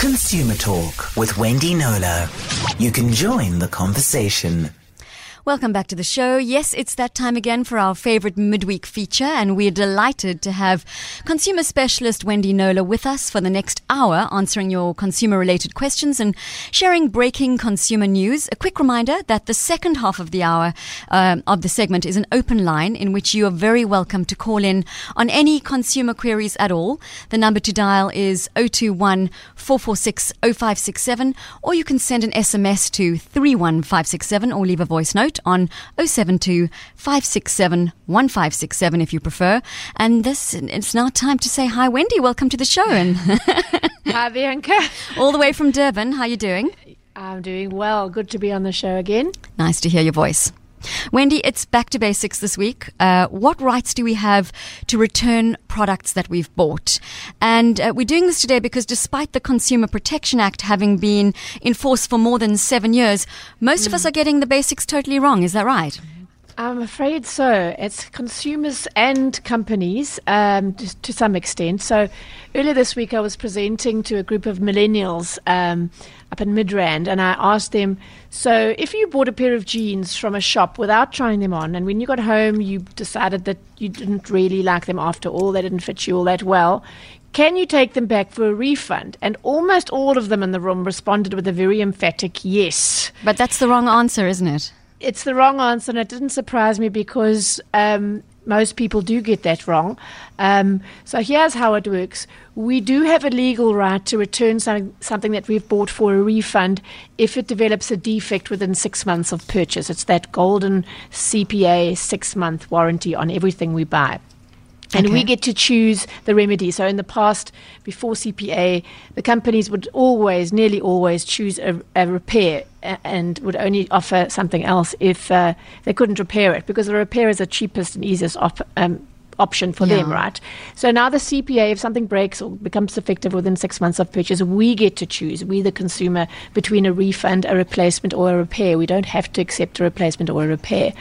Consumer Talk with Wendy Knowler. You can join the conversation. Welcome back to the show. Yes, it's that time again for our favorite midweek feature, and we're delighted to have consumer specialist Wendy Knowler with us for the next hour, answering your consumer related questions and sharing breaking consumer news. A quick reminder that the second half of the hour um, of the segment is an open line in which you are very welcome to call in on any consumer queries at all. The number to dial is 021 446 0567, or you can send an SMS to 31567 or leave a voice note on 072 567 1567 if you prefer. And this, it's now time to say hi, Wendy. Welcome to the show. And hi, Bianca. All the way from Durban. How are you doing? I'm doing well. Good to be on the show again. Nice to hear your voice. Wendy, it's back to basics this week. Uh, what rights do we have to return products that we've bought? And uh, we're doing this today because despite the Consumer Protection Act having been in force for more than seven years, most mm. of us are getting the basics totally wrong. Is that right? I'm afraid so. It's consumers and companies um, to, to, some extent. So earlier this week, I was presenting to a group of millennials um, up in Midrand, and I asked them so if you bought a pair of jeans from a shop without trying them on, and when you got home, you decided that you didn't really like them after all, they didn't fit you all that well, can you take them back for a refund? And almost all of them in the room responded with a very emphatic yes. But that's the wrong answer, isn't it? It's the wrong answer, and it didn't surprise me because um, most people do get that wrong. Um, so here's how it works: we do have a legal right to return something, something that we've bought for a refund if it develops a defect within six months of purchase. It's that golden CPA six-month warranty on everything we buy. And okay. we get to choose the remedy. So in the past, before CPA, the companies would always, nearly always, choose a, a repair and would only offer something else if uh, they couldn't repair it, because the repair is the cheapest and easiest op- um, option for yeah. them, right? So now the CPA, if something breaks or becomes defective within six months of purchase, we get to choose, we the consumer, between a refund, a replacement, or a repair. We don't have to accept a replacement or a repair.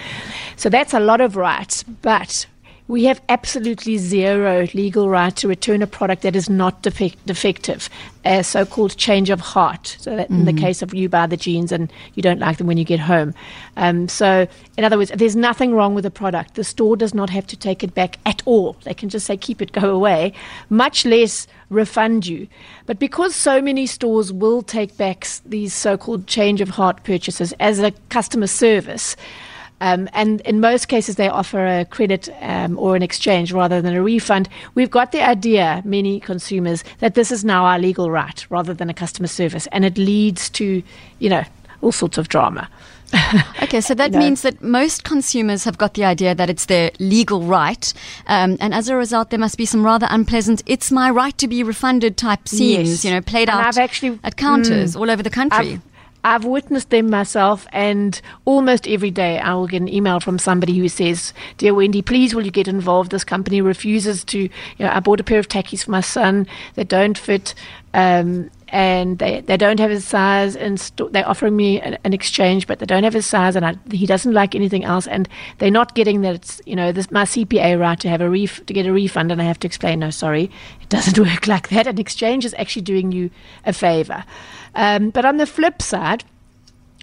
So that's a lot of rights, but we have absolutely zero legal right to return a product that is not defect- defective, a so called change of heart. So, that mm-hmm. in the mm. case of you buy the jeans and you don't like them when you get home. Um, so, in other words, there's nothing wrong with the product. The store does not have to take it back at all. They can just say, keep it, go away, much less refund you. But because so many stores will take back these so called change of heart purchases as a customer service, um, and in most cases, they offer a credit um, or an exchange rather than a refund. We've got the idea, many consumers, that this is now our legal right rather than a customer service. And it leads to, you know, all sorts of drama. okay, so that means that most consumers have got the idea that it's their legal right, um, and as a result, there must be some rather unpleasant "it's my right to be refunded" type scenes, yes. you know, played and out actually, at counters mm, all over the country. I've, I've witnessed them myself, and almost every day I will get an email from somebody who says, Dear Wendy, please will you get involved? This company refuses to, you know, I bought a pair of tackies for my son that don't fit. Um, and they, they don't have his size and they're offering me an, an, exchange but they don't have his size and I, he doesn't like anything else and they're not getting that it's you know this my CPA right to have a ref- to get a refund and I have to explain no sorry it doesn't work like that. An exchange is actually doing you a favor. Um, but on the flip side,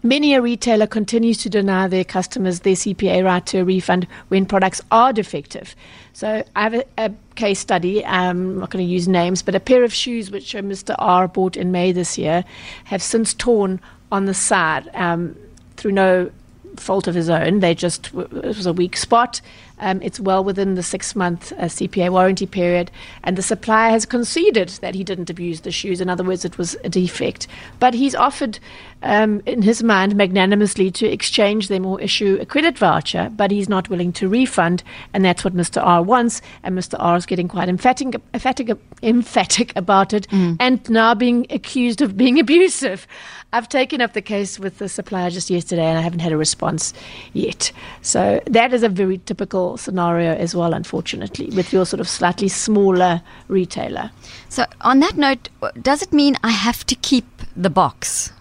Many a retailer continues to deny their customers their CPA right to a refund when products are defective. So I have a, a case study. Um, I'm not going to use names, but a pair of shoes which Mr. R bought in May this year have since torn on the side um, through no fault of his own. They just it was a weak spot. Um, it's well within the six month uh, CPA warranty period, and the supplier has conceded that he didn't abuse the shoes. In other words, it was a defect. But he's offered, um, in his mind, magnanimously to exchange them or issue a credit voucher, but he's not willing to refund, and that's what Mr. R wants. And Mr. R is getting quite emphatic, emphatic, emphatic about it, mm. and now being accused of being abusive. I've taken up the case with the supplier just yesterday, and I haven't had a response yet. So that is a very typical scenario as well, unfortunately, with your sort of slightly smaller retailer. So, on that note, does it mean I have to keep the box?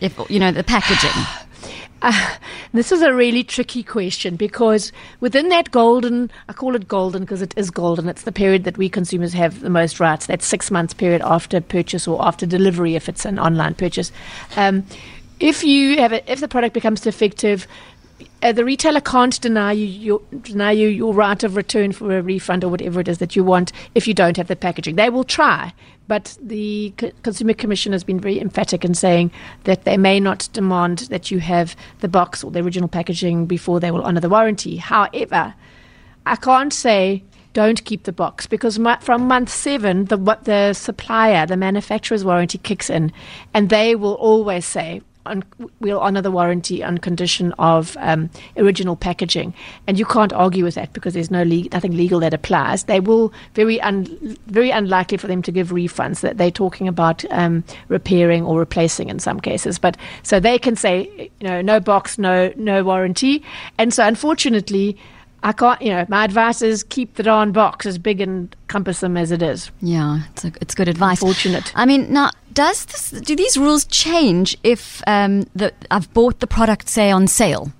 If you know the packaging. Uh, this is a really tricky question because within that golden, I call it golden because it is golden. It's the period that we consumers have the most rights. That six months period after purchase or after delivery, if it's an online purchase. Um, if you have a, if the product becomes defective, uh, the retailer can't deny you your, deny you your right of return for a refund or whatever it is that you want if you don't have the packaging. They will try, but the C- Consumer Commission has been very emphatic in saying that they may not demand that you have the box or the original packaging before they will honour the warranty. However, I can't say don't keep the box because my, from month seven, the the supplier, the manufacturer's warranty kicks in, and they will always say on, we'll honour the warranty on condition of um, original packaging, and you can't argue with that because there's no le- nothing legal that applies. They will very un- very unlikely for them to give refunds. That they're talking about um, repairing or replacing in some cases, but so they can say you know no box, no no warranty, and so unfortunately. I can't, you know, my advice is keep the darn box as big and cumbersome as it is. Yeah, it's, a, it's good advice. Fortunate. I mean, now, does this, do these rules change if um, the, I've bought the product, say, on sale?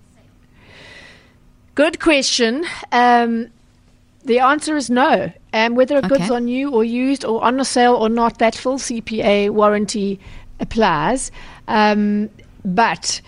Good question. Um, the answer is no. Um, whether a Okay. good's on new or used or on a sale or not, that full CPA warranty applies. Um, but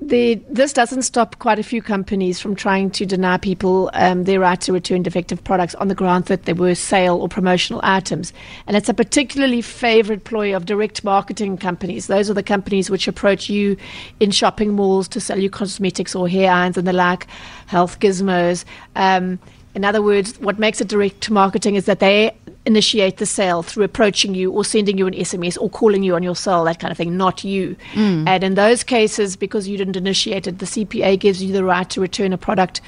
the, this doesn't stop quite a few companies from trying to deny people um, their right to return defective products on the ground that they were sale or promotional items. And it's a particularly favored ploy of direct marketing companies. Those are the companies which approach you in shopping malls to sell you cosmetics or hair irons and the like, health gizmos. Um, in other words, what makes it direct to marketing is that they initiate the sale through approaching you or sending you an SMS or calling you on your cell, that kind of thing, not you. Mm. And in those cases, because you didn't initiate it, the CPA gives you the right to return a product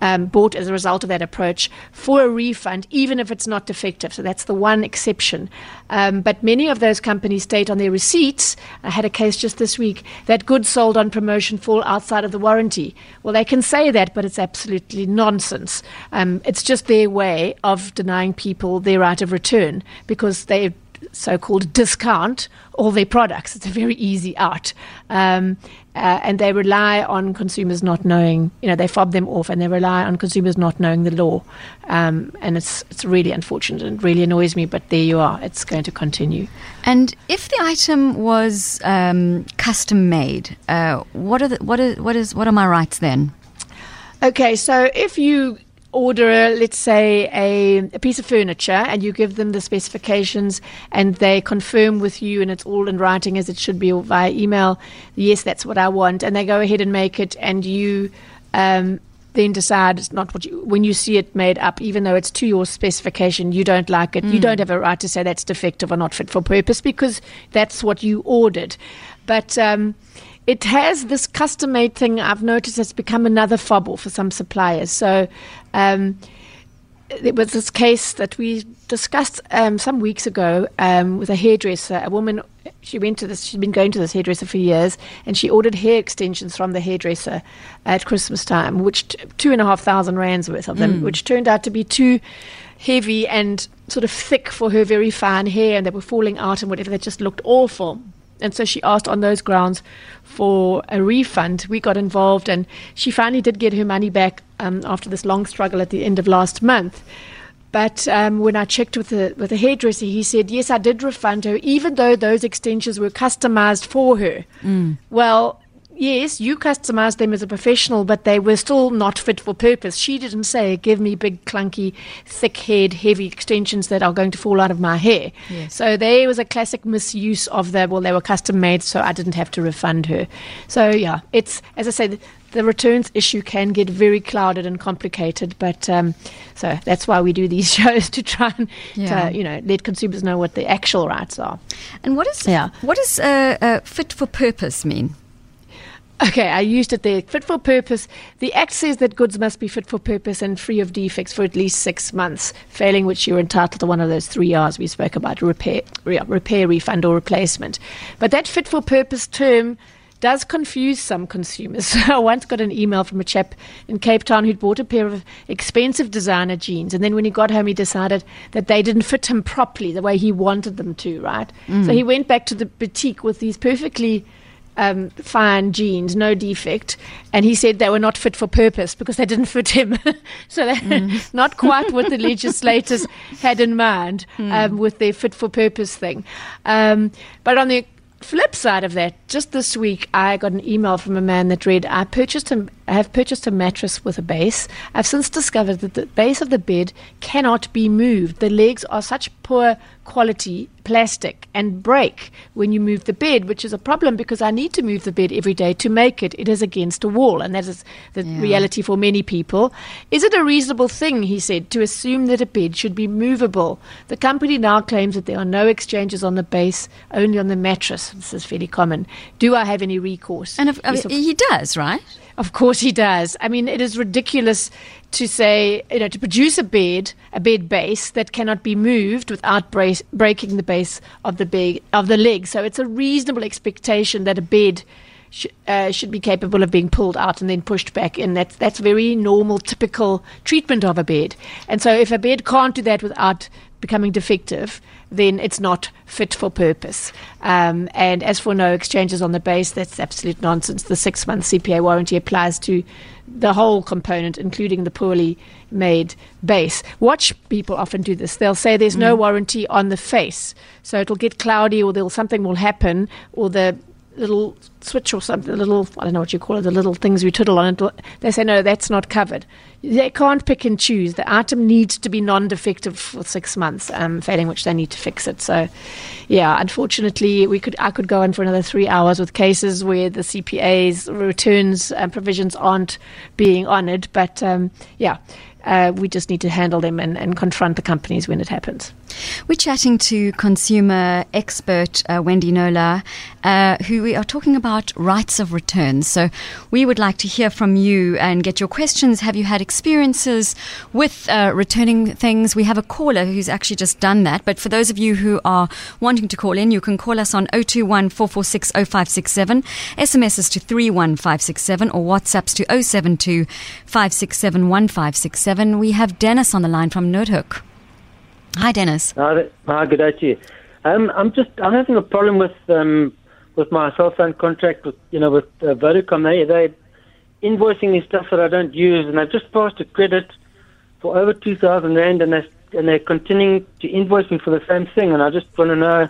um, bought as a result of that approach for a refund, even if it's not defective. So that's the one exception. Um, but many of those companies state on their receipts, I had a case just this week, that goods sold on promotion fall outside of the warranty. Well, they can say that, but it's absolutely nonsense. Um, it's just their way of denying people their right of return because they so called discount all their products. It's a very easy out. Um, uh, and they rely on consumers not knowing, you know, they fob them off and they rely on consumers not knowing the law. Um, and it's, it's really unfortunate and really annoys me, but there you are. It's going to continue. And if the item was um, custom made, uh, what are the, what is what is what are my rights then? Okay, so if you order, let's say, a, a, piece of furniture and you give them the specifications and they confirm with you and it's all in writing as it should be or via email, yes, that's what I want, and they go ahead and make it and you um, then decide it's not what you, when you see it made up, even though it's to your specification, you don't like it, mm. you don't have a right to say that's defective or not fit for purpose because that's what you ordered. But, um, it has this custom made thing I've noticed has become another fobble for some suppliers. So um, there was this case that we discussed um, some weeks ago um, with a hairdresser. A woman, she went to this, she'd been going to this hairdresser for years, and she ordered hair extensions from the hairdresser at Christmas time, which t- two and a half thousand rands worth of them, mm. which turned out to be too heavy and sort of thick for her very fine hair, and they were falling out and whatever. They just looked awful. And so she asked on those grounds for a refund. We got involved, and she finally did get her money back um, after this long struggle at the end of last month. But um, when I checked with the with the hairdresser, he said, "Yes, I did refund her, even though those extensions were customized for her." Mm. Well, yes, you customized them as a professional, but they were still not fit for purpose. She didn't say, give me big, clunky, thick head, heavy extensions that are going to fall out of my hair. Yes. So there was a classic misuse of the, well, they were custom made, so I didn't have to refund her. So, yeah, it's, as I said, the returns issue can get very clouded and complicated, but um, so that's why we do these shows to try and Yeah. to, you know let consumers know what the actual rights are. And what is Yeah. what does uh, uh, fit for purpose mean? Okay, I used it there. Fit for purpose. The Act says that goods must be fit for purpose and free of defects for at least six months, failing which you're entitled to one of those three R's we spoke about repair, re- repair, refund, or replacement. But that fit for purpose term does confuse some consumers. I once got an email from a chap in Cape Town who'd bought a pair of expensive designer jeans, and then when he got home, he decided that they didn't fit him properly the way he wanted them to, right? So mm. he went back to the boutique with these perfectly um, fine jeans, no defect, and he said they were not fit for purpose because they didn't fit him. so mm. not quite what the legislators had in mind mm. um, with their fit for purpose thing. Um, but on the flip side of that, just this week I got an email from a man that read, I purchased a, I have purchased a mattress with a base. I've since discovered that the base of the bed cannot be moved. The legs are such poor quality plastic and break when you move the bed, which is a problem because I need to move the bed every day to make it. It is against a wall, and that is the yeah. reality for many people. Is it a reasonable thing, he said, to assume that a bed should be movable? The company now claims that there are no exchanges on the base, only on the mattress. This is fairly common. Do I have any recourse? And if, mean, he does, right? Of course he does. I mean, it is ridiculous to say, you know, to produce a bed, a bed base that cannot be moved without brace, breaking the base of the bed, of the leg. So it's a reasonable expectation that a bed sh- uh, should be capable of being pulled out and then pushed back in. That's that's very normal, typical treatment of a bed. And so if a bed can't do that without becoming defective, then it's not fit for purpose. Um, and as for no exchanges on the base, that's absolute nonsense. The six month CPA warranty applies to the whole component, including the poorly made base. Watch people often do this. They'll say there's mm. no warranty on the face, so it'll get cloudy, or there'll, something will happen, or the little switch or something, little, I don't know what you call it, the little things we twiddle on it, they say, no, that's not covered. They can't pick and choose. The item needs to be non defective for six months, um, failing which they need to fix it. So, yeah, unfortunately, we could I could go on for another three hours with cases where the CPA's returns and provisions aren't being honoured. But, um, yeah, uh, we just need to handle them and, and, confront the companies when it happens. We're chatting to consumer expert uh, Wendy Knowler, uh, who we are talking about rights of return. So we would like to hear from you and get your questions. Have you had experiences with uh, returning things? We have a caller who's actually just done that. But for those of you who are wanting to call in, you can call us on 021 446 0567, SMSs to 31567, or WhatsApps to 072 567 1567. We have Dennis on the line from Noordhoek. Hi, Dennis. Hi, hi good day to you. Um, I'm just I'm having a problem with um, with my cell phone contract with you know with uh, Vodacom. They they invoicing me stuff that I don't use, and I've just passed a credit for over two thousand rand, and they and they're continuing to invoice me for the same thing. And I just want to know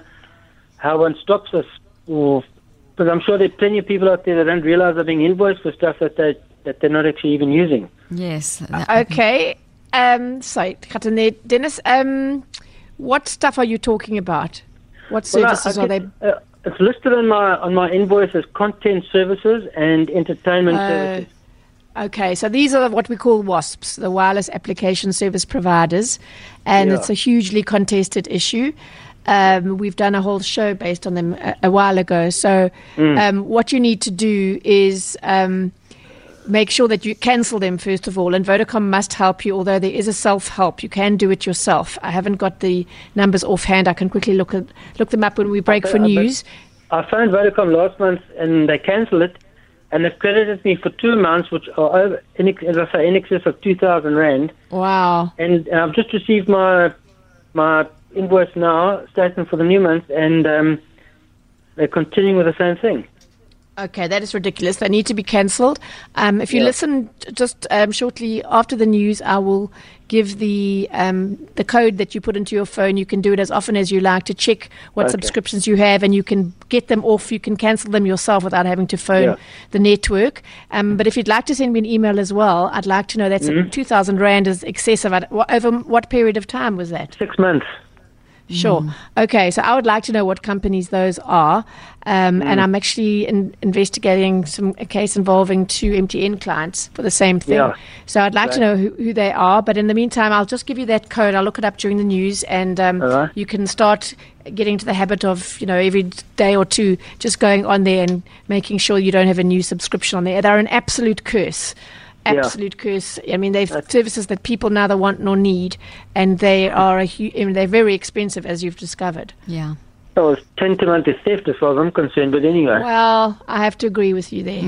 how one stops this, or because I'm sure there are plenty of people out there that don't realize they're being invoiced for stuff that they that they're not actually even using. Yes. Okay. Um, sorry, Dennis. Um, what stuff are you talking about? What services well, are they? Uh, it's listed on my on my invoice as content services and entertainment uh, services. Okay, so these are what we call WASPs, the wireless application service providers, and yeah. it's a hugely contested issue. Um, we've done a whole show based on them a, a while ago. So, mm. um, what you need to do is um, make sure that you cancel them first of all. And Vodacom must help you, although there is a self help. You can do it yourself. I haven't got the numbers offhand. I can quickly look at, look them up when we break for news. I phoned Vodacom last month and they cancelled it. And they've credited me for two months, which are over, in, as I say, in excess of two thousand rand. Wow! And, and I've just received my my invoice now, statement for the new month, and um, they're continuing with the same thing. Okay, that is ridiculous. They need to be cancelled. Um, if you yeah. listen just um, shortly after the news, I will give the um, the code that you put into your phone. You can do it as often as you like to check what okay. subscriptions you have, and you can get them off. You can cancel them yourself without having to phone yeah. the network. Um, but if you'd like to send me an email as well, I'd like to know that's mm-hmm. two thousand rand is excessive. Over what period of time was that? Six months. Sure. Mm. Okay, so I would like to know what companies those are, um, mm. and I'm actually in, investigating some a case involving two MTN clients for the same thing. Yeah. So I'd like right. to know who, who, they are, but in the meantime, I'll just give you that code. I'll look it up during the news, and um, right. you can start getting into the habit of you know every day or two just going on there and making sure you don't have a new subscription on there. They're an absolute curse absolute yeah. curse. I mean, they've That's services that people neither want nor need, and they are a hu- I mean, they're very expensive, as you've discovered. Yeah. Well, it's tantamount to theft as far as I'm concerned. But anyway, Well, I have to agree with you there.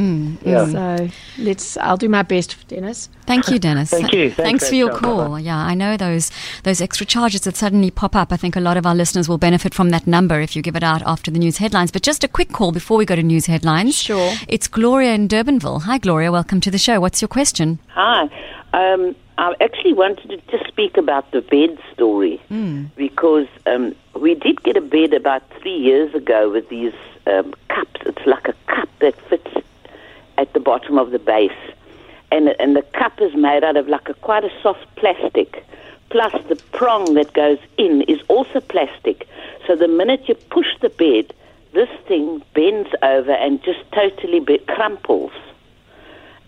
yeah. So let's. I'll do my best, Dennis. Thank you, Dennis. Thank you. Thanks, Thanks, for your Rachel. call. Yeah, I know those those extra charges that suddenly pop up. I think a lot of our listeners will benefit from that number if you give it out after the news headlines. But just a quick call before we go to news headlines. Sure. It's Gloria in Durbanville. Hi, Gloria. Welcome to the show. What's your question? Hi. Um, I actually wanted to just speak about the bed story because um, we did get a bed about three years ago with these um, cups. It's like a cup that fits at the bottom of the base, and and the cup is made out of like a quite a soft plastic. Plus, the prong that goes in is also plastic. So the minute you push the bed, this thing bends over and just totally be- crumples.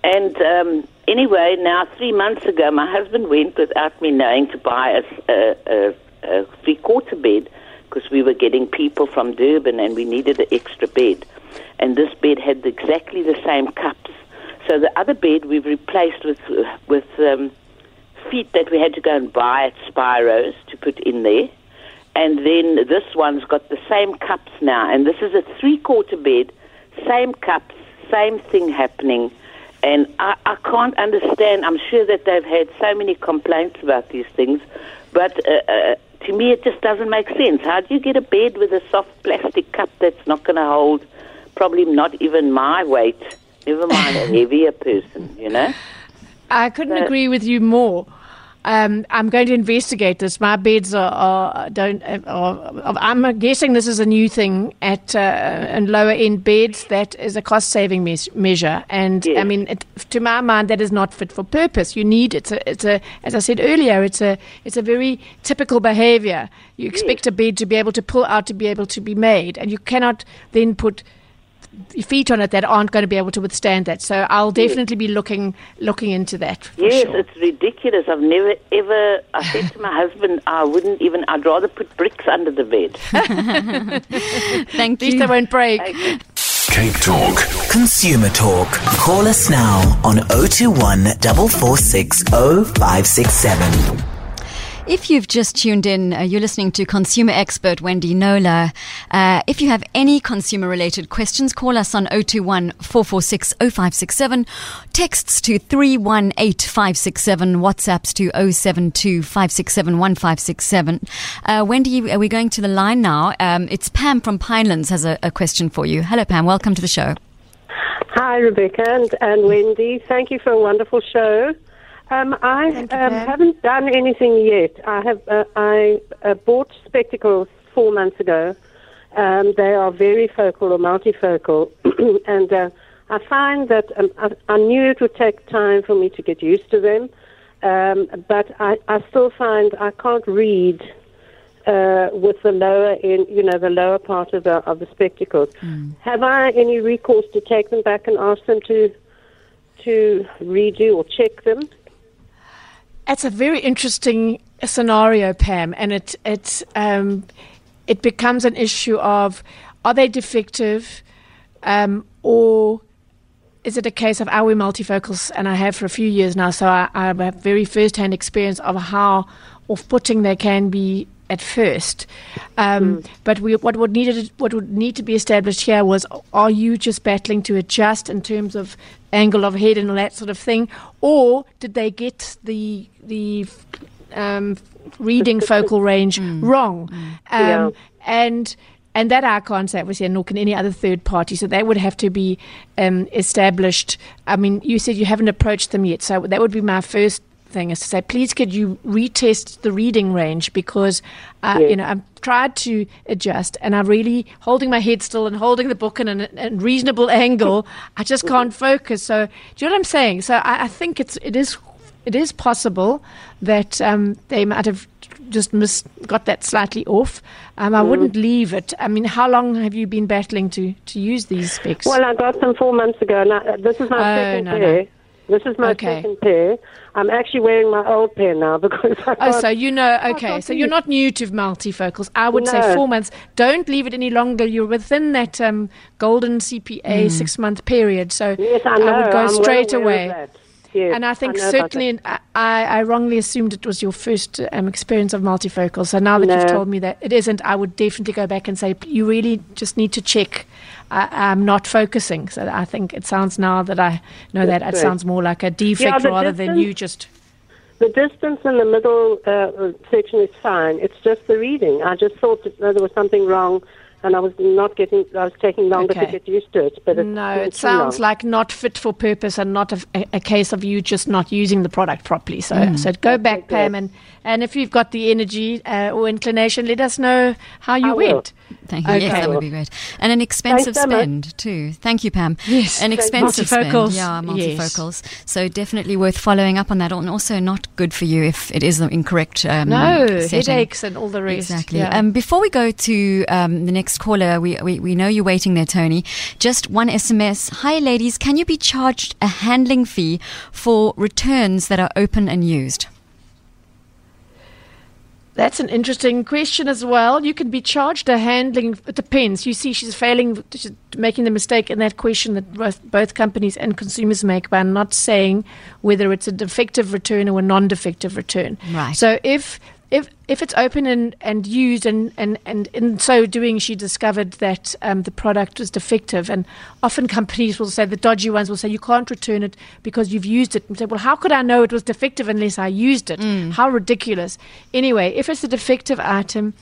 And um, anyway, now three months ago, my husband went without me knowing to buy a, a, a, a three quarter bed because we were getting people from Durban and we needed an extra bed. And this bed had exactly the same cups. So the other bed we've replaced with with um, feet that we had to go and buy at Spiro's to put in there. And then this one's got the same cups now. And this is a three quarter bed, same cups, same thing happening. And I, I can't understand. I'm sure that they've had so many complaints about these things. But uh, uh, to me, it just doesn't make sense. How do you get a bed with a soft plastic cup that's not going to hold probably not even my weight, never mind a heavier person, you know? I couldn't But- agree with you more. Um, I'm going to investigate this. My beds are, are don't. uh, Are, I'm guessing this is a new thing at uh, and lower end beds. That is a cost saving mes- measure, and I mean, it, to my mind, that is not fit for purpose. You need it's a, it's a as I said earlier, it's a it's a very typical behaviour. You expect a bed to be able to pull out to be able to be made, and you cannot then put feet on it that aren't going to be able to withstand that. So I'll definitely be looking looking into that. For Yes, sure. it's ridiculous. I've never ever. I said to my husband, I wouldn't even. I'd rather put bricks under the bed. Thank At least you. they won't break. Cape Talk. Consumer Talk. Call us now on 021 446 0567. If you've just tuned in, uh, you're listening to consumer expert Wendy Knowler. Uh, if you have any consumer related questions, call us on 021 446 0567, texts to 318567, WhatsApps to 072 567 1567. Uh, Wendy, are we going to the line now? Um, it's Pam from Pinelands has a, a question for you. Hello, Pam. Welcome to the show. Hi, Rebecca and, and Wendy. Thank you for a wonderful show. Um, I you, um, haven't done anything yet. I have uh, I uh, bought spectacles four months ago. Um, they are varifocal or multifocal, and uh, I find that um, I, I knew it would take time for me to get used to them, um, but I, I still find I can't read uh, with the lower in, you know, the lower part of the of the spectacles. Have I any recourse to take them back and ask them to to redo or check them? It's a very interesting scenario, Pam, and it it um, it becomes an issue of are they defective, um, or is it a case of are we multifocals? And I have for a few years now, so I, I have very first-hand experience of how off-putting they can be at first. Um, But we, what would needed what would need to be established here was: Are you just battling to adjust in terms of angle of head and all that sort of thing, or did they get the the um, reading focal range wrong? Um, Yeah. And and that I can't say obviously, nor can any other third party. So that would have to be um, established. I mean, you said you haven't approached them yet, so that would be my first thing is to say, please could you retest the reading range because uh, Yes. you know I've tried to adjust and I'm really holding my head still and holding the book in a, a reasonable angle. I just can't focus. So do you know what I'm saying? So I, I think it's it is it is possible that um, they might have just got that slightly off. Um, I wouldn't leave it. I mean, how long have you been battling to, to use these specs? Well, I got them four months ago. Now, this is my Oh, second no, no. This is my Okay. second pair. I'm actually wearing my old pair now because I Oh, so you know, okay. So you're not new to multifocals. I would say four months. Don't leave it any longer. You're within that um, golden CPA six month period. So yes, I know. would go I'm straight of away. yes. And I think about certainly, I, I wrongly assumed it was your first um, experience of multifocal. So now that you've told me that it isn't, I would definitely go back and say you really just need to check. I, I'm not focusing. So I think it sounds now that I know that it sounds more like a defect the rather than you just. The distance in the middle uh, section is fine. It's just the reading. I just thought that there was something wrong, and I was not getting. I was taking longer Okay. to get used to it. But it, No, it sounds like not fit for purpose and not a, a, case of you just not using the product properly. So, so go back, Pam, and, and if you've got the energy uh, or inclination, let us know how you I will. went. Thank you. Yes, that would be great. And an expensive so much. spend too. Thank you, Pam. Yes. an expensive Multifocals. spend. Yeah, Yes. multifocals. So definitely worth following up on that, and also not good for you if it is the incorrect. Um, No, setting. headaches and all the rest. Exactly. Yeah. Um, before we go to um, the next caller, we, we, we know you're waiting there, Tony. Just one SMS. Hi, ladies. Can you be charged a handling fee for returns that are open and used? That's an interesting question as well. You can be charged a handling. It depends. You see, she's failing, she's making the mistake in that question that both, both companies and consumers make by not saying whether it's a defective return or a non-defective return. Right. So if if if it's open and, and used and, and, and in so doing she discovered that um, the product was defective. And often companies will say the dodgy ones will say you can't return it because you've used it. And say well how could I know it was defective unless I used it? How ridiculous. Anyway if it's a defective item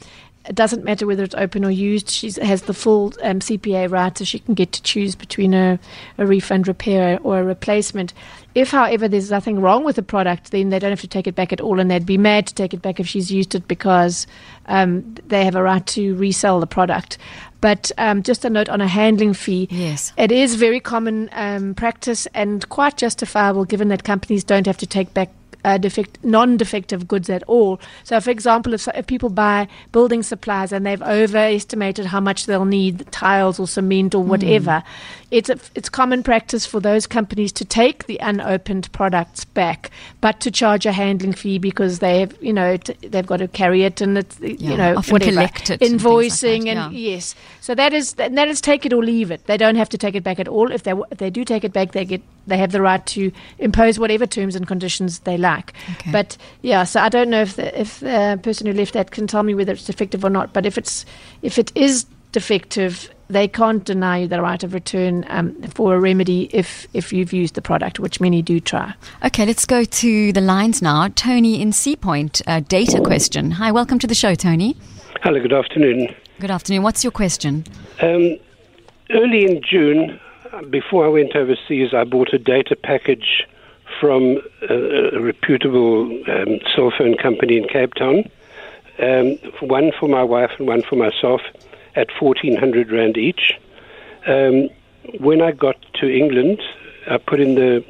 it doesn't matter whether it's open or used. She has the full um, CPA right, so she can get to choose between a, a refund, repair, or a replacement. If, however, there's nothing wrong with the product, then they don't have to take it back at all, and they'd be mad to take it back if she's used it because um, they have a right to resell the product. But um, just a note on a handling fee. Yes. It is very common um, practice and quite justifiable given that companies don't have to take back uh, defect, non-defective goods at all. So, for example, if, if people buy building supplies and they've overestimated how much they'll need, tiles or cement or whatever, it's a, it's common practice for those companies to take the unopened products back, but to charge a handling fee because they have, you know, t- they've got to carry it and it's, Yeah, you know, often whatever. it and like invoicing that, and yes. So that is that, that is take it or leave it. They don't have to take it back at all. If they if they do take it back, they get they have the right to impose whatever terms and conditions they like. Okay. But yeah, so I don't know if the, if the person who left that can tell me whether it's defective or not. But if it's if it is defective, they can't deny you the right of return um, for a remedy if if you've used the product, which many do try. Okay, let's go to the lines now. Tony in Sea Point, uh, data question. Hi, welcome to the show, Tony. Hello, good afternoon. Good afternoon. What's your question? Um, early in June, uh, before I went overseas, I bought a data package from a, a reputable um, cell phone company in Cape Town. Um, one for my wife and one for myself at 1400 Rand each. Um, when I got to England, I put in the,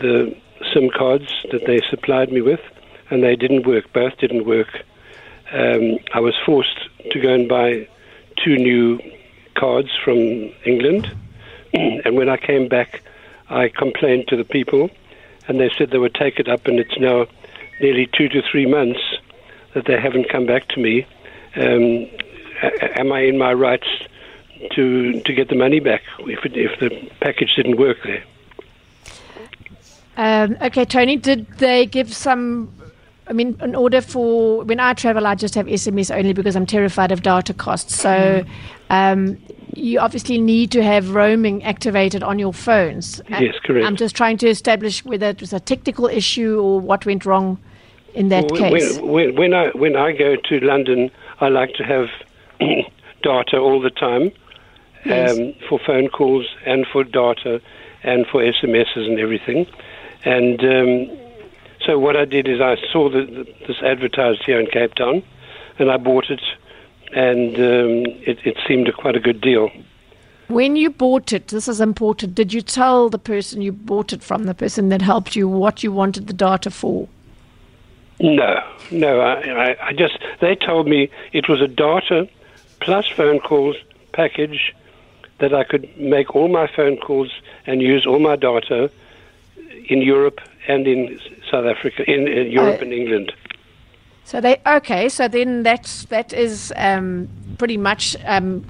the SIM cards that they supplied me with, and they didn't work. Both didn't work. Um, I was forced to go and buy two new cards from England. and when I came back, I complained to the people, and they said they would take it up, and it's now nearly two to three months that they haven't come back to me. Um, am I in my rights to to get the money back if it, if the package didn't work there? Um, okay, Tony, did they give some? I mean, in order for when I travel, I just have SMS only because I'm terrified of data costs. So, um, you obviously need to have roaming activated on your phones. Uh, Yes, correct. I'm just trying to establish whether it was a technical issue or what went wrong in that Well, case. When, when, when I when I go to London, I like to have data all the time Yes. um, for phone calls and for data and for SMSs and everything. And um, so what I did is I saw the, the, this advertised here in Cape Town, and I bought it, and um, it, it seemed a, quite a good deal. When you bought it, this is important. Did you tell the person you bought it from, the person that helped you, what you wanted the data for? No, no. I, I, I just they told me it was a data plus phone calls package that I could make all my phone calls and use all my data in Europe and in South Africa, in, in Europe Uh, and England. So they okay. So then that's that is um, pretty much um,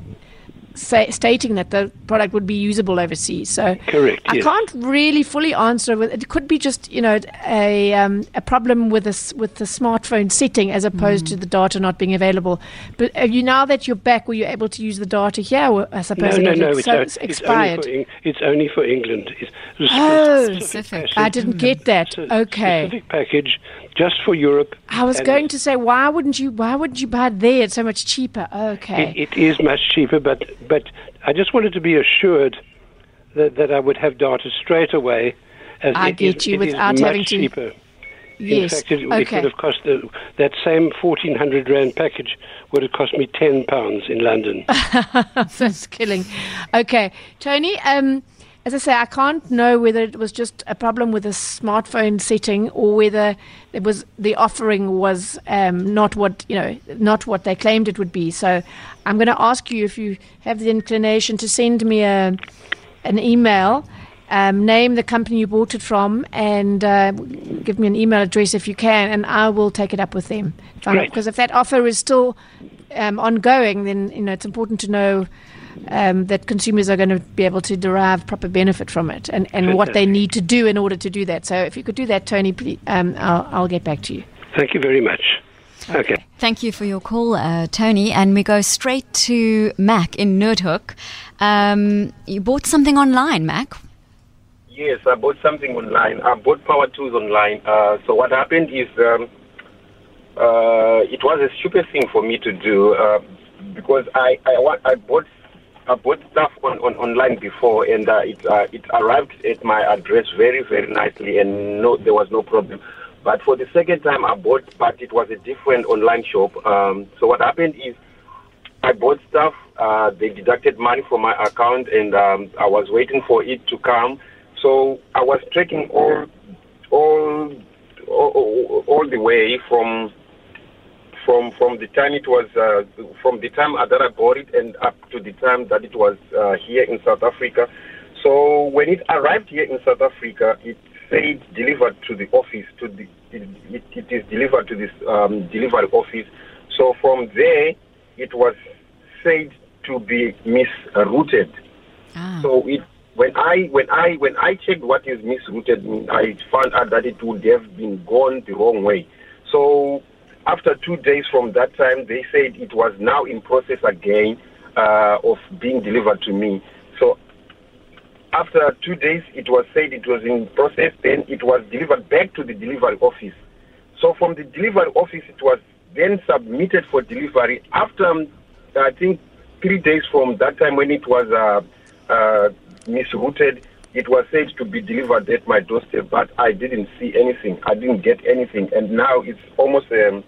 say, stating that the product would be usable overseas. So Correct, I yes. can't really fully answer. With, it could be just you know a um, a problem with this with the smartphone setting as opposed to the data not being available. But are you now that you're back, were you able to use the data here? I suppose no, it- no. it's, It's, so it's it's expired. only for it's only for England. It's a Oh, Specific. I didn't get that. spe- Okay. Specific package just for Europe. I was and going to say, why wouldn't you? Why wouldn't you buy it there? It's so much cheaper. Okay. It, it is much cheaper, but but I just wanted to be assured that, that I would have data straight away. As I it get is- you it without having to- cheaper. yes. In fact, it, it okay. would have cost the, that same fourteen hundred rand package would have cost me ten pounds in London. That's killing. Okay, Tony. Um, as I say, I can't know whether it was just a problem with the smartphone setting or whether it was the offering was um, not what you know, not what they claimed it would be. So, I'm going to ask you if you have the inclination to send me a an email. Um, name the company you bought it from and uh, give me an email address if you can, and I will take it up with them. If I'm- Great. Because if that offer is still um, ongoing, then you know it's important to know um, that consumers are going to be able to derive proper benefit from it, and, and what they need to do in order to do that. So if you could do that, Tony, please, um, I'll, I'll get back to you. Thank you very much. Okay. Thank you for your call, uh, Tony. And we go straight to Mac in Noordhoek. Um, you bought something online, Mac. Yes, I bought something online. I bought power tools online. Uh, so what happened is um, uh, it was a stupid thing for me to do uh, because I I, I bought I bought stuff on, on online before and uh, it uh, it arrived at my address very very nicely and no there was no problem. But for the second time I bought, but it was a different online shop. Um, so what happened is I bought stuff. Uh, they deducted money from my account, and um, I was waiting for it to come. So I was tracking all, all, all, all the way from, from, from the time it was, uh, from the time that I bought it, and up to the time that it was uh, here in South Africa. So when it arrived here in South Africa, it said delivered to the office. To the, it, it, is delivered to this um, delivery office. So from there, it was said to be misrouted. So it when I when I when I checked what is misrouted, I found out that it would have been gone the wrong way. So after two days from that time, they said it was now in process again uh, of being delivered to me. So after two days, it was said it was in process. Then it was delivered back to the delivery office. So from the delivery office, it was then submitted for delivery. After um, I think three days from that time when it was uh, uh, misrouted, it was said to be delivered at my doorstep, but I didn't see anything. I didn't get anything, and now it's almost. Um,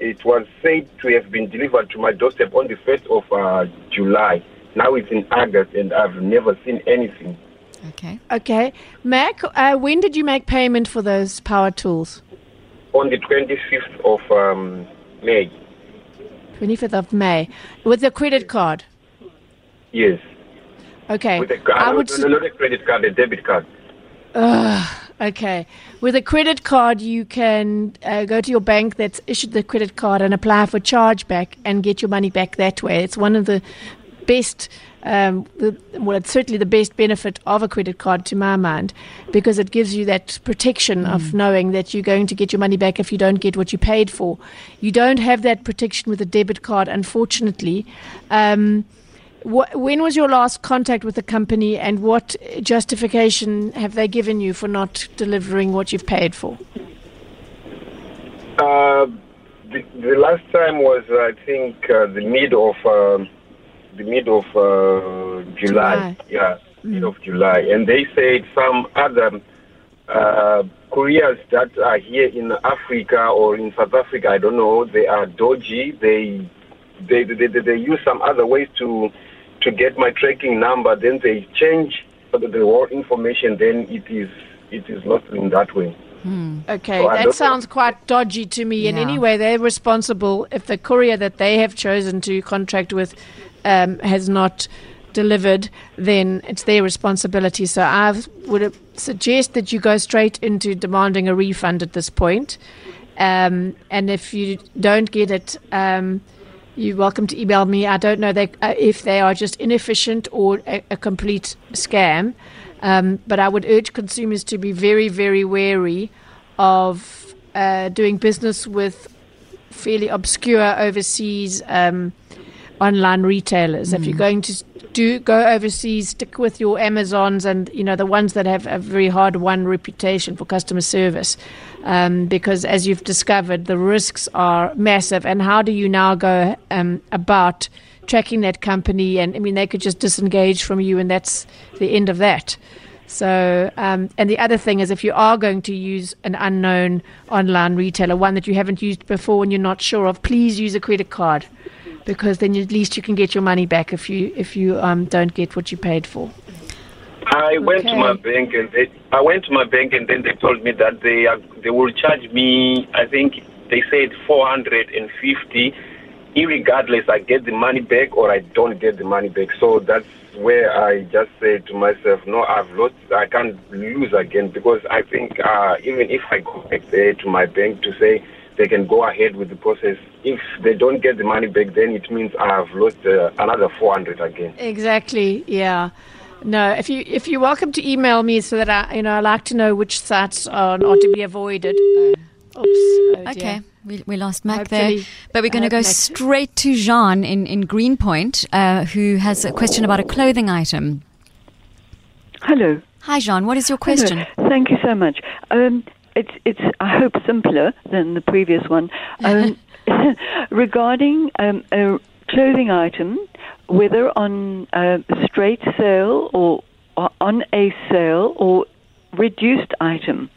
it was said to have been delivered to my doorstep on the first of uh, July. Now it's in August, and I've never seen anything. Okay. Okay, Mac, uh, when did you make payment for those power tools? On the 25th of um, May. 25th of May, with a credit card. Yes. Okay, With a, I uh, would. no, s- not a credit card, a debit card. Okay. With a credit card, you can uh, go to your bank that's issued the credit card and apply for chargeback and get your money back that way. It's one of the best, um, the, well, it's certainly the best benefit of a credit card to my mind because it gives you that protection of knowing that you're going to get your money back if you don't get what you paid for. You don't have that protection with a debit card, unfortunately. Um, Wh- when was your last contact with the company, and what justification have they given you for not delivering what you've paid for? Uh, the, the last time was, I think, uh, the mid of um the mid of uh, July. July. Yeah, mid of July, and they said some other uh, couriers that are here in Africa or in South Africa. I don't know. They are dodgy. They they they, they, they use some other ways to to get my tracking number. Then they change the, the whole information. Then it is it is lost in that way. Okay, So that don't- sounds quite dodgy to me. And Yeah. anyway, they're responsible if the courier that they have chosen to contract with um, has not delivered, then it's their responsibility. So I would suggest that you go straight into demanding a refund at this point. Um, and if you don't get it, um, you're welcome to email me. I don't know they, uh, if they are just inefficient or a, a complete scam, um, but I would urge consumers to be very, very wary of uh, doing business with fairly obscure overseas um, online retailers. If you're going to do go overseas, stick with your Amazons and you know the ones that have a very hard won reputation for customer service, um, because as you've discovered, the risks are massive. And how do you now go um, about tracking that company? And I mean, they could just disengage from you, and that's the end of that. So, um, and the other thing is, if you are going to use an unknown online retailer, one that you haven't used before and you're not sure of, please use a credit card because then at least you can get your money back if you if you um, don't get what you paid for. I went to my bank and they, I went to my bank and then they told me that they are, they will charge me. I think they said four hundred and fifty, irregardless I get the money back or I don't get the money back. So that's where I just said to myself, no, I've lost. I can't lose again because I think uh, even if I go back there to my bank to say they can go ahead with the process. If they don't get the money back, then it means I've lost uh, another 400 again. Exactly. Yeah. No, if you if you're welcome to email me so that I you know I like to know which sites are, are to be avoided. Uh, oops. Oh. Okay, we, we lost Mac Hopefully- there. But we're going to go Mac- straight to Jean in, in Greenpoint, uh, who has a question about a clothing item. Hello. Hi, Jean. What is your question? Hello. Thank you so much. Um, it's, it's, I hope, simpler than the previous one. Um, regarding um, a clothing item, whether on a straight sale or, or on a sale or reduced item.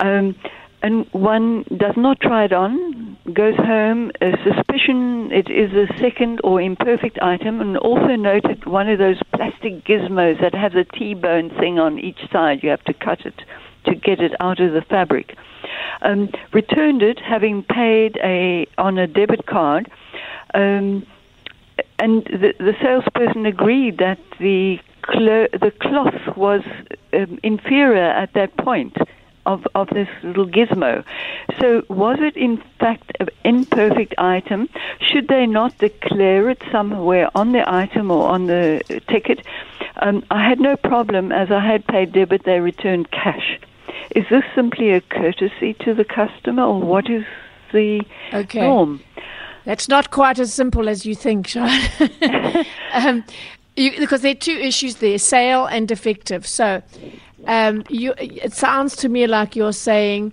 Um, and one does not try it on, goes home, a suspicion it is a second or imperfect item, and also noted one of those plastic gizmos that has a T-bone thing on each side. You have to cut it to get it out of the fabric. Um, returned it, having paid a on a debit card. Um, and the, the salesperson agreed that the clo- the cloth was um, inferior at that point of of this little gizmo. So was it in fact an imperfect item? Should they not declare it somewhere on the item or on the ticket? Um, I had no problem as I had paid debit. They returned cash. Is this simply a courtesy to the customer, or what is the Okay. norm? That's not quite as simple as you think, Sean. um, you, because there are two issues there: sale and defective. So, um, you, it sounds to me like you're saying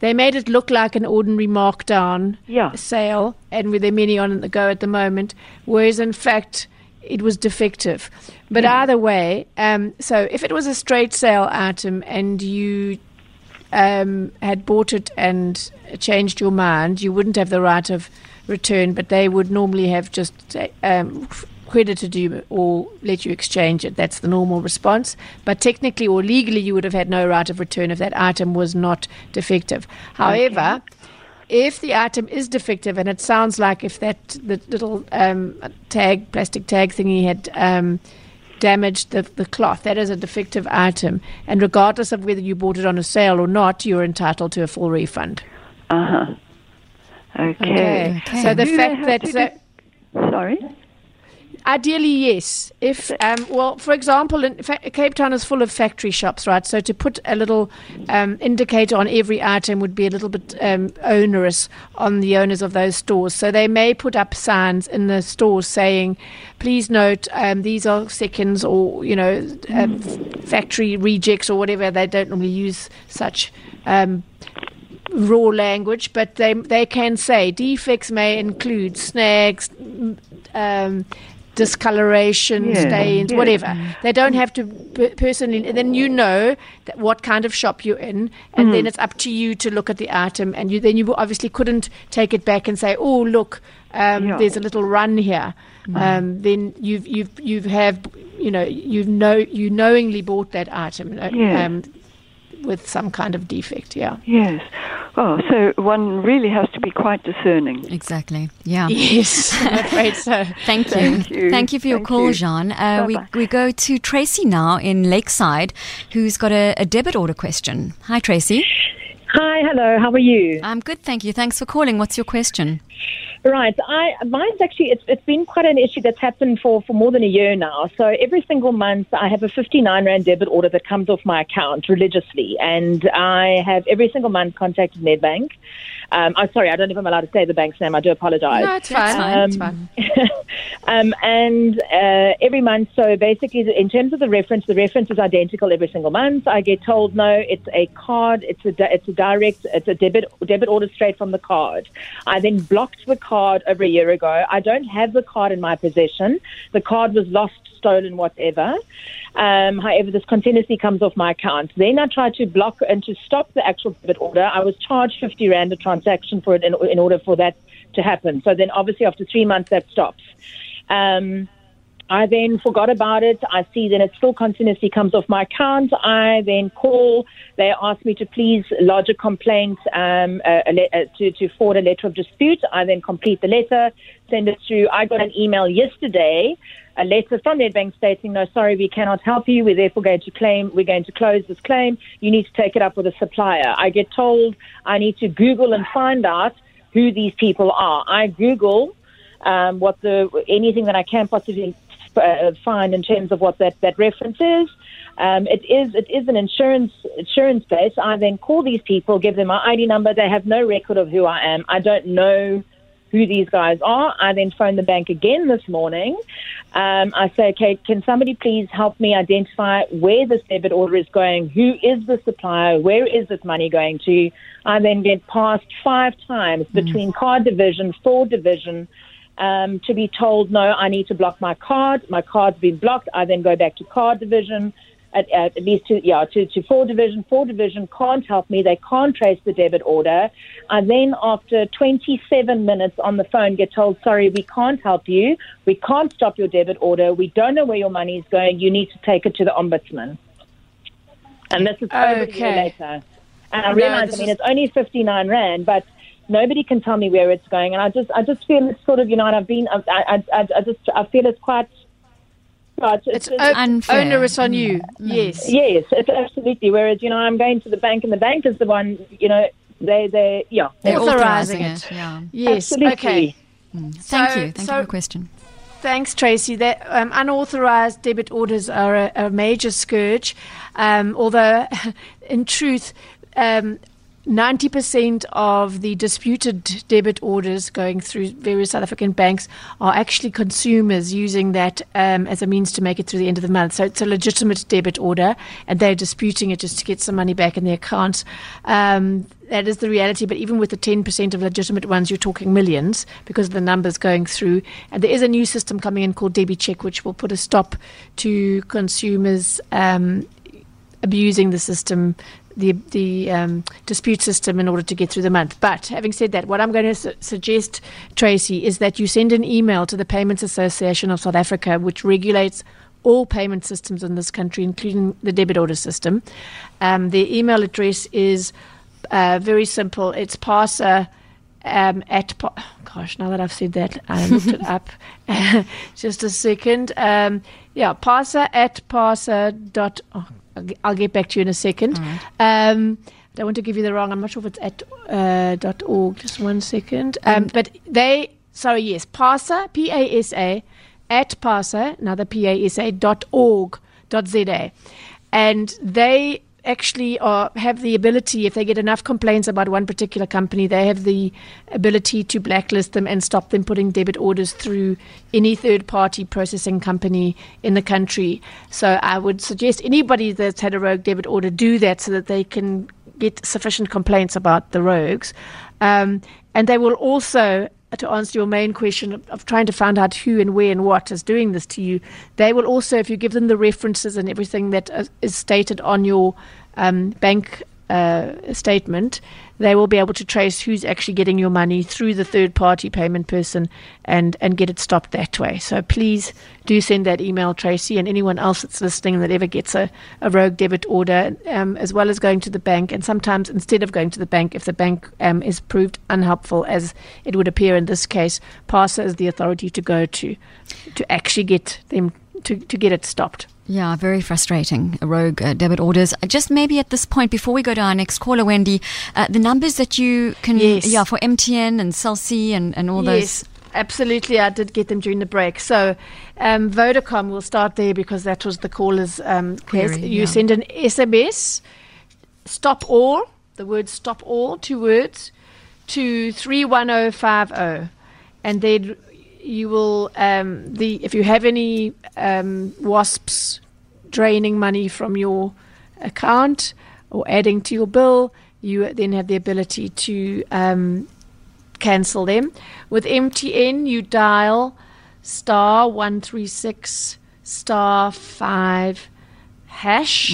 they made it look like an ordinary markdown Yeah. sale, and with there many on the go at the moment, whereas in fact it was defective. But either way, um, so if it was a straight sale item and you um, had bought it and changed your mind, you wouldn't have the right of return, but they would normally have just um, credited you or let you exchange it. That's the normal response. But technically or legally, you would have had no right of return if that item was not defective. However, if the item is defective, and it sounds like if that the little um, tag, plastic tag thingy had um, damaged the, the cloth, that is a defective item. And regardless of whether you bought it on a sale or not, you're entitled to a full refund. Uh huh. Okay. So the Do fact that so, do- Sorry. Ideally, yes. If um, well, for example, in fa- Cape Town is full of factory shops, right? So to put a little um, indicator on every item would be a little bit um, onerous on the owners of those stores. So they may put up signs in the stores saying, "Please note, um, these are seconds or you know um, factory rejects or whatever." They don't normally use such. Raw language, but they they can say defects may include snags, um, discoloration, Yeah, stains, yeah. whatever. They don't have to personally. and Then you know that what kind of shop you're in, and Mm. then it's up to you to look at the item, and you then you obviously couldn't take it back and say, "Oh, look, um, Yeah. there's a little run here." Um, then you've you've you've have you know you know you knowingly bought that item uh, um, with some kind of defect. Yeah. Yes. Oh, so one really has to be quite discerning. Exactly. Yeah. Yes, I'm afraid so. Thank you. Thank you. Thank you for your Thank call, you. Jean. Uh, we, we go to Tracy now in Lakeside, who's got a, a debit order question. Hi, Tracy. Hi, hello, how are you? I'm good, thank you. Thanks for calling. What's your question? Right. I mine's actually it's it's been quite an issue that's happened for, for more than a year now. So every single month I have a fifty nine rand debit order that comes off my account religiously, and I have every single month contacted Nedbank. Um, I'm sorry, I don't know if I'm allowed to say the bank's name. I do apologize. No, it's fine. Um, it's fine. um, and uh, every month, so basically, in terms of the reference, the reference is identical every single month. I get told, no, it's a card, it's a di- it's a direct, it's a debit debit order straight from the card. I then blocked the card over a year ago. I don't have the card in my possession. The card was lost, stolen, whatever. Um, however, this continuously comes off my account. Then I tried to block and to stop the actual debit order. I was charged 50 Rand a transaction for it in, in order for that to happen. So then obviously after three months that stops. Um, I then forgot about it. I see that it still continuously comes off my account. I then call. They ask me to please lodge a complaint um, a, a uh, to, to forward a letter of dispute. I then complete the letter, send it through. I got an email yesterday, a letter from Nedbank stating, no, sorry, we cannot help you. We're therefore going to claim, we're going to close this claim. You need to take it up with a supplier. I get told I need to Google and find out who these people are. I Google um, what the anything that I can possibly uh, find in terms of what that, that reference is. Um, it is it is an insurance insurance base. I then call these people, give them my ID number. They have no record of who I am. I don't know who these guys are. I then phone the bank again this morning. Um, I say, okay, can somebody please help me identify where this debit order is going? Who is the supplier? Where is this money going to? I then get passed five times between card division, fraud division, um, to be told, no, I need to block my card. My card's been blocked. I then go back to card division, at, at, least to, yeah, to, to four division. Four division can't help me. They can't trace the debit order. I then, after 27 minutes on the phone, get told, sorry, we can't help you. We can't stop your debit order. We don't know where your money is going. You need to take it to the ombudsman. And this is over Okay. later. And I No, realize, I mean, is- it's only 59 Rand, but nobody can tell me where it's going. And I just, I just feel it's sort of, you know, and I've been, I, I, I, I just, I feel it's quite, yeah, it's, It's it's, unfair. onerous on you. Yes. yes, it's absolutely. Whereas, you know, I'm going to the bank and the bank is the one, you know, they, they, yeah. They're Authorising authorizing it. it. Yeah. Yes. Absolutely. Okay. Thank So- you. Thank you for the question. Thanks, Tracy. That um, unauthorized debit orders are a, a major scourge. Um, although, in truth, um, 90% of the disputed debit orders going through various South African banks are actually consumers using that um, as a means to make it through the end of the month. So it's a legitimate debit order, and they're disputing it just to get some money back in their account. Um, that is the reality, but even with the 10% of legitimate ones, you're talking millions because of the numbers going through. And there is a new system coming in called DebiCheck, which will put a stop to consumers um, abusing the system, the the um, dispute system, in order to get through the month. But having said that, what I'm going to su- suggest, Tracy, is that you send an email to the Payments Association of South Africa, which regulates all payment systems in this country, including the debit order system. Um, their email address is uh, very simple. It's PASA um, at pa- gosh. Now that I've said that, I looked it up. Just a second. Um, yeah, PASA at PASA dot. Oh, I'll get back to you in a second. Um, I don't want to give you the wrong. I'm not sure if it's at uh, dot org. Just one second. Um, but they. Sorry. Yes, PASA. P A S A at PASA. Another P A S A dot org dot za, and they actually are, have the ability, if they get enough complaints about one particular company, they have the ability to blacklist them and stop them putting debit orders through any third party processing company in the country. So I would suggest anybody that's had a rogue debit order do that so that they can get sufficient complaints about the rogues. Um, and they will also to answer your main question of, of trying to find out who and where and what is doing this to you, they will also, if you give them the references and everything that is stated on your um, bank uh, statement, they will be able to trace who's actually getting your money through the third party payment person and, and get it stopped that way. So please do send that email, Tracy, and anyone else that's listening that ever gets a, a rogue debit order, um, as well as going to the bank. And sometimes instead of going to the bank, if the bank um, is proved unhelpful, as it would appear in this case, PASA is the authority to go to to actually get them to, to get it stopped. Yeah, very frustrating. Rogue uh, debit orders. Uh, Just maybe at this point, before we go to our next caller, Wendy, uh, the numbers that you can, Yes. yeah, for MTN and Cell C and, and all yes, those. absolutely. I did get them during the break. So, um, Vodacom, we'll start there because that was the caller's um, Query. You yeah. send an SMS, stop all, the word stop all, two words, to 31050. And then you will, um, the if you have any um, WASPs draining money from your account or adding to your bill, you then have the ability to um, cancel them. With MTN, you dial star 136 star 5 hash.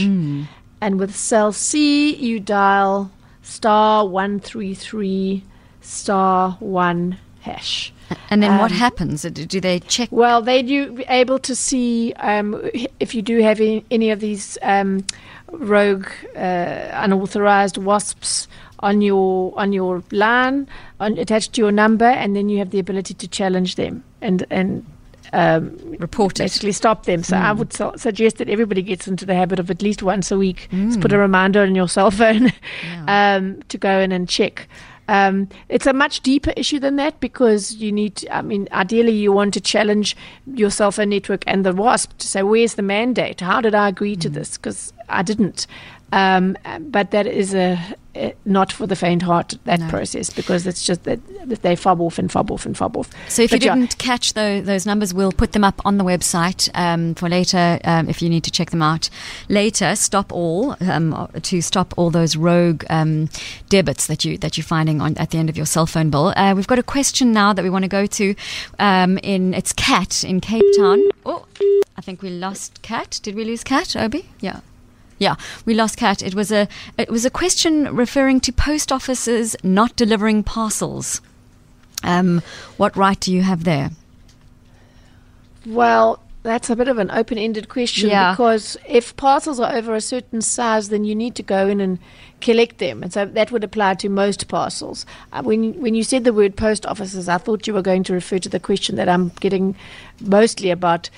And with Cell C, you dial star 133 star 1 hash. And then what Um, happens? Do they check? Well, they do be able to see um, if you do have any, of these um, rogue, uh, unauthorized WASPs on your on your line, on, attached to your number, and then you have the ability to challenge them and and um, report it. Basically, stop them. So I would su- suggest that everybody gets into the habit of at least once a week. Just put a reminder on your cell phone um, to go in and check. Um, it's a much deeper issue than that because you need, I mean, ideally you want to challenge yourself, a network and the WASP to say, where's the mandate? How did I agree to this? Because I didn't. Um, but that is a, a not for the faint heart that No. process because it's just that, that they fob off and fob off and fob off. So if you But yeah, didn't catch tho- those numbers, we'll put them up on the website um, for later. Um, if you need to check them out later, stop all um, to stop all those rogue um, debits that you that you're finding on at the end of your cell phone bill. Uh, we've got a question now that we want to go to. Um, in it's Cat in Cape Town. Oh, I think we lost Cat. Did we lose Cat? Obi? Yeah. Yeah, we lost Cat. It was a it was a question referring to post offices not delivering parcels. Um, what right do you have there? Well, that's a bit of an open ended question Yeah. because if parcels are over a certain size, then you need to go in and collect them. And so that would apply to most parcels. Uh, when, when you said the word post offices, I thought you were going to refer to the question that I'm getting mostly about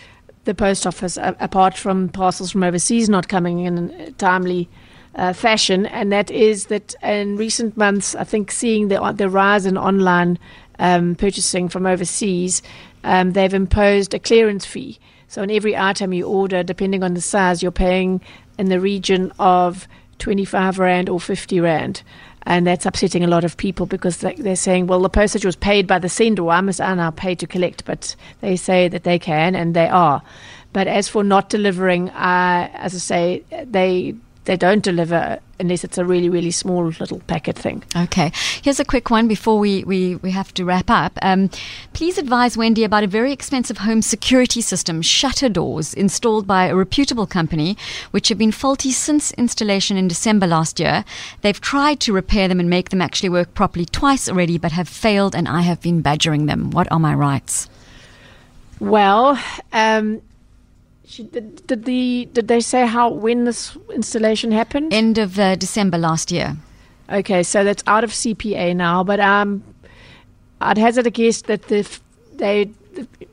the post office, a- apart from parcels from overseas not coming in a timely uh, fashion, and that is that in recent months, I think seeing the the rise in online um, purchasing from overseas, um, they've imposed a clearance fee. So on every item you order, depending on the size, you're paying in the region of 25 rand or 50 rand. And that's upsetting a lot of people because they- they're saying, well, the postage was paid by the sender. I must now pay to collect? But they say that they can, and they are. But as for not delivering, uh, as I say, they they don't deliver unless it's a really really small little packet thing. Okay, here's a quick one before we, we, we have to wrap up. Um, please advise Wendy about a very expensive home security system, shutter doors, installed by a reputable company, which have been faulty since installation in December last year. They've tried to repair them and make them actually work properly twice already, but have failed, and I have been badgering them. What are my rights? Well, um, she, did, did the did they say how when this installation happened? End of uh, December last year. Okay, so that's out of CPA now, but um, I'd hazard a guess that the, f- they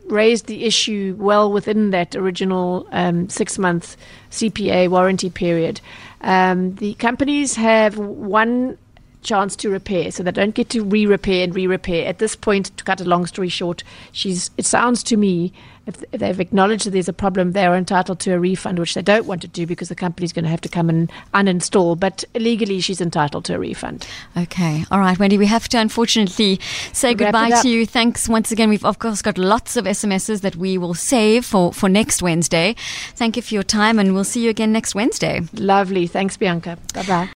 raised the issue well within that original um, six month CPA warranty period. Um, the companies have one chance to repair, so they don't get to re repair and re repair. At this point, to cut a long story short, she's. it sounds to me. If, if they've acknowledged that there's a problem, they are entitled to a refund, which they don't want to do because the company's going to have to come and uninstall. But legally, she's entitled to a refund. Okay. All right, Wendy, we have to unfortunately say it goodbye to you. Thanks once again. We've, of course, got lots of SMSs that we will save for, for next Wednesday. Thank you for your time, and we'll see you again next Wednesday. Lovely. Thanks, Bianca. Bye bye.